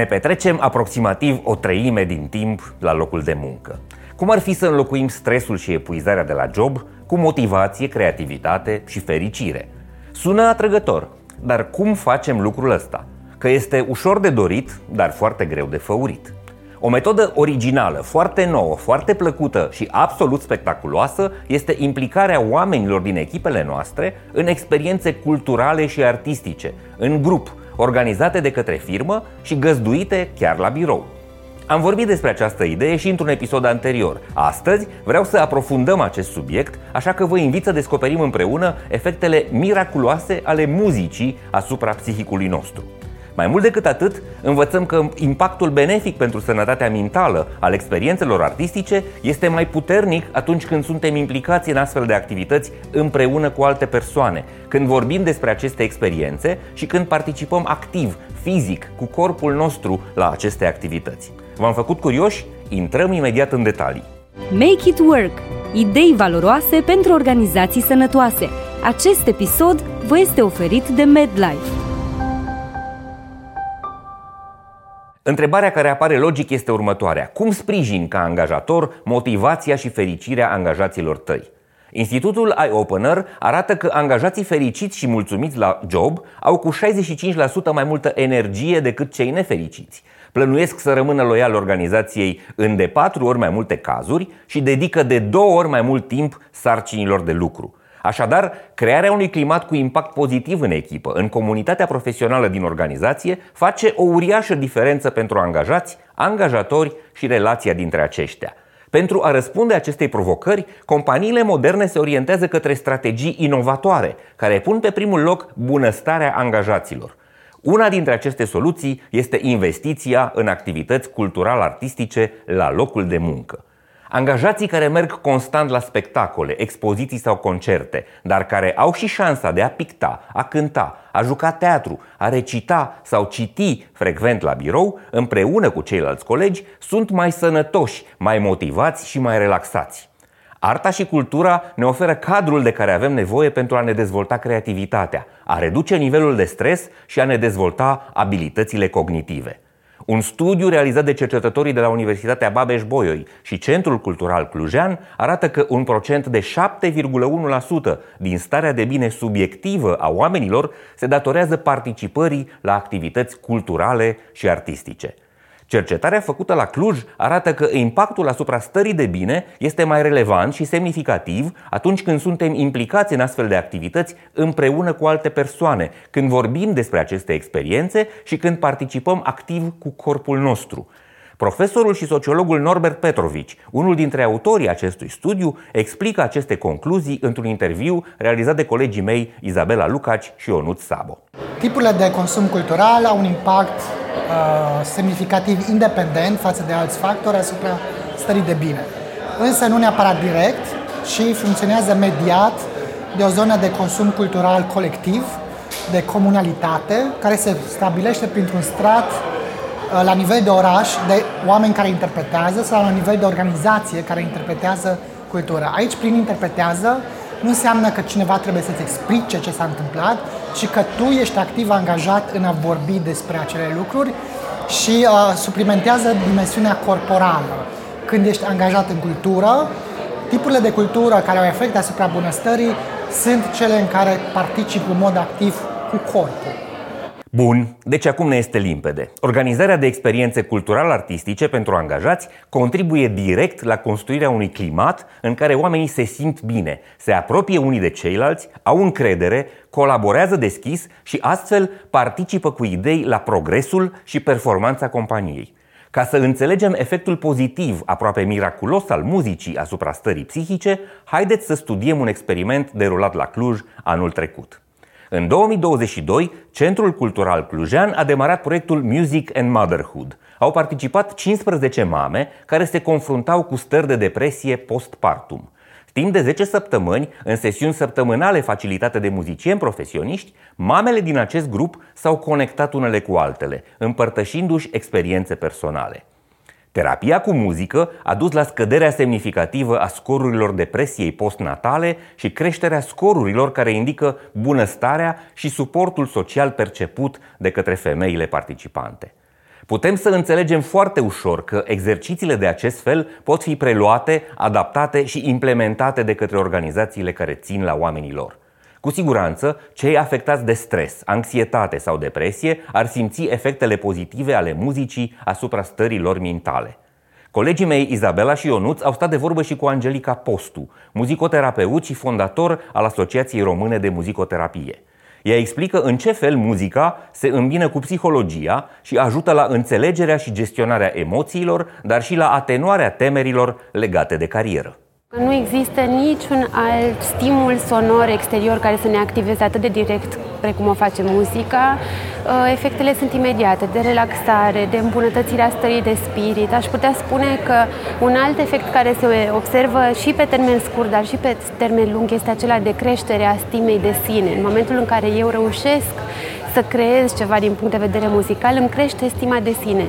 Ne petrecem aproximativ o treime din timp la locul de muncă. Cum ar fi să înlocuim stresul și epuizarea de la job cu motivație, creativitate și fericire? Sună atrăgător, dar cum facem lucrul ăsta? Că este ușor de dorit, dar foarte greu de făurit. O metodă originală, foarte nouă, foarte plăcută și absolut spectaculoasă este implicarea oamenilor din echipele noastre în experiențe culturale și artistice, în grup, organizate de către firmă și găzduite chiar la birou. Am vorbit despre această idee și într-un episod anterior. Astăzi vreau să aprofundăm acest subiect, așa că vă invit să descoperim împreună efectele miraculoase ale muzicii asupra psihicului nostru. Mai mult decât atât, învățăm că impactul benefic pentru sănătatea mentală al experiențelor artistice este mai puternic atunci când suntem implicați în astfel de activități împreună cu alte persoane, când vorbim despre aceste experiențe și când participăm activ, fizic, cu corpul nostru la aceste activități. V-am făcut curioși? Intrăm imediat în detalii. Make it work! Idei valoroase pentru organizații sănătoase. Acest episod vă este oferit de MedLife. Întrebarea care apare logic este următoarea. Cum sprijin ca angajator motivația și fericirea angajaților tăi? Institutul iOpener arată că angajații fericiți și mulțumiți la job au cu 65% mai multă energie decât cei nefericiți. Plănuiesc să rămână loial organizației în de 4 ori mai multe cazuri și dedică de 2 ori mai mult timp sarcinilor de lucru. Așadar, crearea unui climat cu impact pozitiv în echipă, în comunitatea profesională din organizație, face o uriașă diferență pentru angajați, angajatori și relația dintre aceștia. Pentru a răspunde acestei provocări, companiile moderne se orientează către strategii inovatoare, care pun pe primul loc bunăstarea angajaților. Una dintre aceste soluții este investiția în activități cultural-artistice la locul de muncă. Angajații care merg constant la spectacole, expoziții sau concerte, dar care au și șansa de a picta, a cânta, a juca teatru, a recita sau citi frecvent la birou, împreună cu ceilalți colegi, sunt mai sănătoși, mai motivați și mai relaxați. Arta și cultura ne oferă cadrul de care avem nevoie pentru a ne dezvolta creativitatea, a reduce nivelul de stres și a ne dezvolta abilitățile cognitive. Un studiu realizat de cercetătorii de la Universitatea Babeș-Bolyai și Centrul Cultural Clujean arată că un procent de 7,1% din starea de bine subiectivă a oamenilor se datorează participării la activități culturale și artistice. Cercetarea făcută la Cluj arată că impactul asupra stării de bine este mai relevant și semnificativ atunci când suntem implicați în astfel de activități împreună cu alte persoane, când vorbim despre aceste experiențe și când participăm activ cu corpul nostru. Profesorul și sociologul Norbert Petrovici, unul dintre autorii acestui studiu, explică aceste concluzii într-un interviu realizat de colegii mei Izabela Lucaci și Onut Sabo. Tipurile de consum cultural au un impact uh, semnificativ independent față de alți factori asupra stării de bine. Însă nu neapărat direct, ci funcționează mediat de o zonă de consum cultural colectiv, de comunalitate, care se stabilește printr-un strat uh, la nivel de oraș de oameni care interpretează sau la nivel de organizație care interpretează cultura. Aici, prin interpretează, nu înseamnă că cineva trebuie să-ți explice ce s-a întâmplat, ci că tu ești activ angajat în a vorbi despre acele lucruri și uh, suplimentează dimensiunea corporală. Când ești angajat în cultură, tipurile de cultură care au efect asupra bunăstării sunt cele în care particip în mod activ cu corpul. Bun, deci acum ne este limpede. Organizarea de experiențe cultural-artistice pentru angajați contribuie direct la construirea unui climat în care oamenii se simt bine, se apropie unii de ceilalți, au încredere, colaborează deschis și astfel participă cu idei la progresul și performanța companiei. Ca să înțelegem efectul pozitiv, aproape miraculos al muzicii asupra stării psihice, haideți să studiem un experiment derulat la Cluj anul trecut. În 2022, Centrul Cultural Clujean a demarat proiectul Music and Motherhood. Au participat 15 mame care se confruntau cu stări de depresie postpartum. Timp de 10 săptămâni, în sesiuni săptămânale facilitate de muzicieni profesioniști, mamele din acest grup s-au conectat unele cu altele, împărtășindu-și experiențe personale. Terapia cu muzică a dus la scăderea semnificativă a scorurilor depresiei postnatale și creșterea scorurilor care indică bunăstarea și suportul social perceput de către femeile participante. putem să înțelegem foarte ușor că exercițiile de acest fel pot fi preluate, adaptate și implementate de către organizațiile care țin la oamenii lor. Cu siguranță, cei afectați de stres, anxietate sau depresie ar simți efectele pozitive ale muzicii asupra stării lor mentale. Colegii mei Izabela și Ionuț au stat de vorbă și cu Angelica Postu, muzicoterapeut și fondator al Asociației Române de Muzicoterapie. Ea explică în ce fel muzica se îmbină cu psihologia și ajută la înțelegerea și gestionarea emoțiilor, dar și la atenuarea temerilor legate de carieră. Nu există niciun alt stimul sonor exterior care să ne activeze atât de direct precum o face muzica. Uh, efectele sunt imediate, de relaxare, de îmbunătățirea stării de spirit. Aș putea spune că un alt efect care se observă și pe termen scurt, dar și pe termen lung, este acela de creștere a stimei de sine. În momentul în care eu reușesc să creez ceva din punct de vedere muzical, îmi crește stima de sine.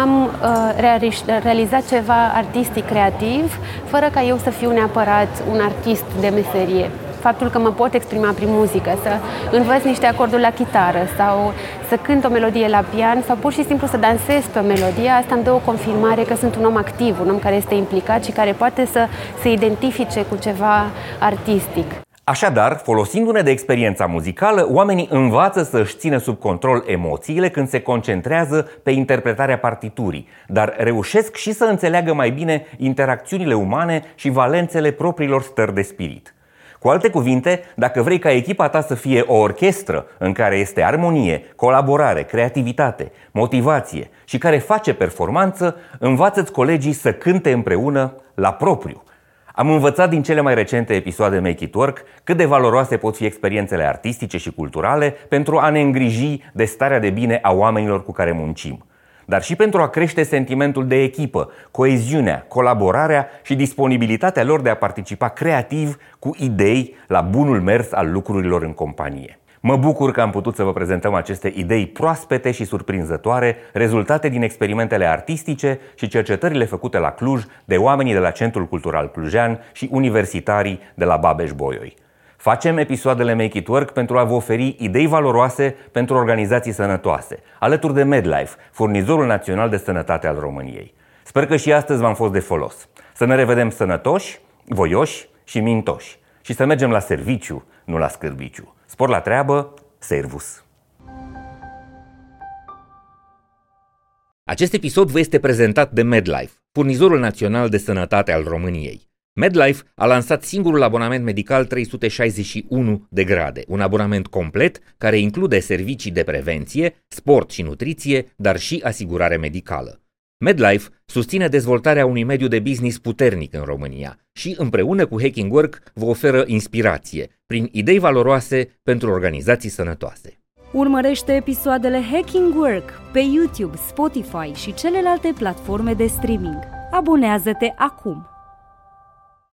Am uh, realizat ceva artistic creativ, fără ca eu să fiu neapărat un artist de meserie. Faptul că mă pot exprima prin muzică, să învăț niște acorduri la chitară sau să cânt o melodie la pian sau pur și simplu să dansez pe o melodie, asta îmi dă o confirmare că sunt un om activ, un om care este implicat și care poate să se identifice cu ceva artistic. Așadar, folosindu-ne de experiența muzicală, oamenii învață să-și țină sub control emoțiile când se concentrează pe interpretarea partiturii, dar reușesc și să înțeleagă mai bine interacțiunile umane și valențele propriilor stări de spirit. Cu alte cuvinte, dacă vrei ca echipa ta să fie o orchestră în care este armonie, colaborare, creativitate, motivație și care face performanță, învață-ți colegii să cânte împreună la propriu – am învățat din cele mai recente episoade Make It Work cât de valoroase pot fi experiențele artistice și culturale pentru a ne îngriji de starea de bine a oamenilor cu care muncim, dar și pentru a crește sentimentul de echipă, coeziunea, colaborarea și disponibilitatea lor de a participa creativ cu idei la bunul mers al lucrurilor în companie. Mă bucur că am putut să vă prezentăm aceste idei proaspete și surprinzătoare, rezultate din experimentele artistice și cercetările făcute la Cluj de oamenii de la Centrul Cultural Clujean și universitarii de la Babeș-Bolyai. Facem episoadele Make It Work pentru a vă oferi idei valoroase pentru organizații sănătoase, alături de MedLife, furnizorul național de sănătate al României. Sper că și astăzi v-am fost de folos. Să ne revedem sănătoși, voioși și mintoși și să mergem la serviciu, nu la scârbiciu. Spor la treabă, servus! Acest episod vă este prezentat de MedLife, furnizorul național de sănătate al României. MedLife a lansat singurul abonament medical 361 de grade, un abonament complet care include servicii de prevenție, sport și nutriție, dar și asigurare medicală. MedLife susține dezvoltarea unui mediu de business puternic în România și împreună cu Hacking Work vă oferă inspirație prin idei valoroase pentru organizații sănătoase. Urmărește episoadele Hacking Work pe YouTube, Spotify și celelalte platforme de streaming. Abonează-te acum!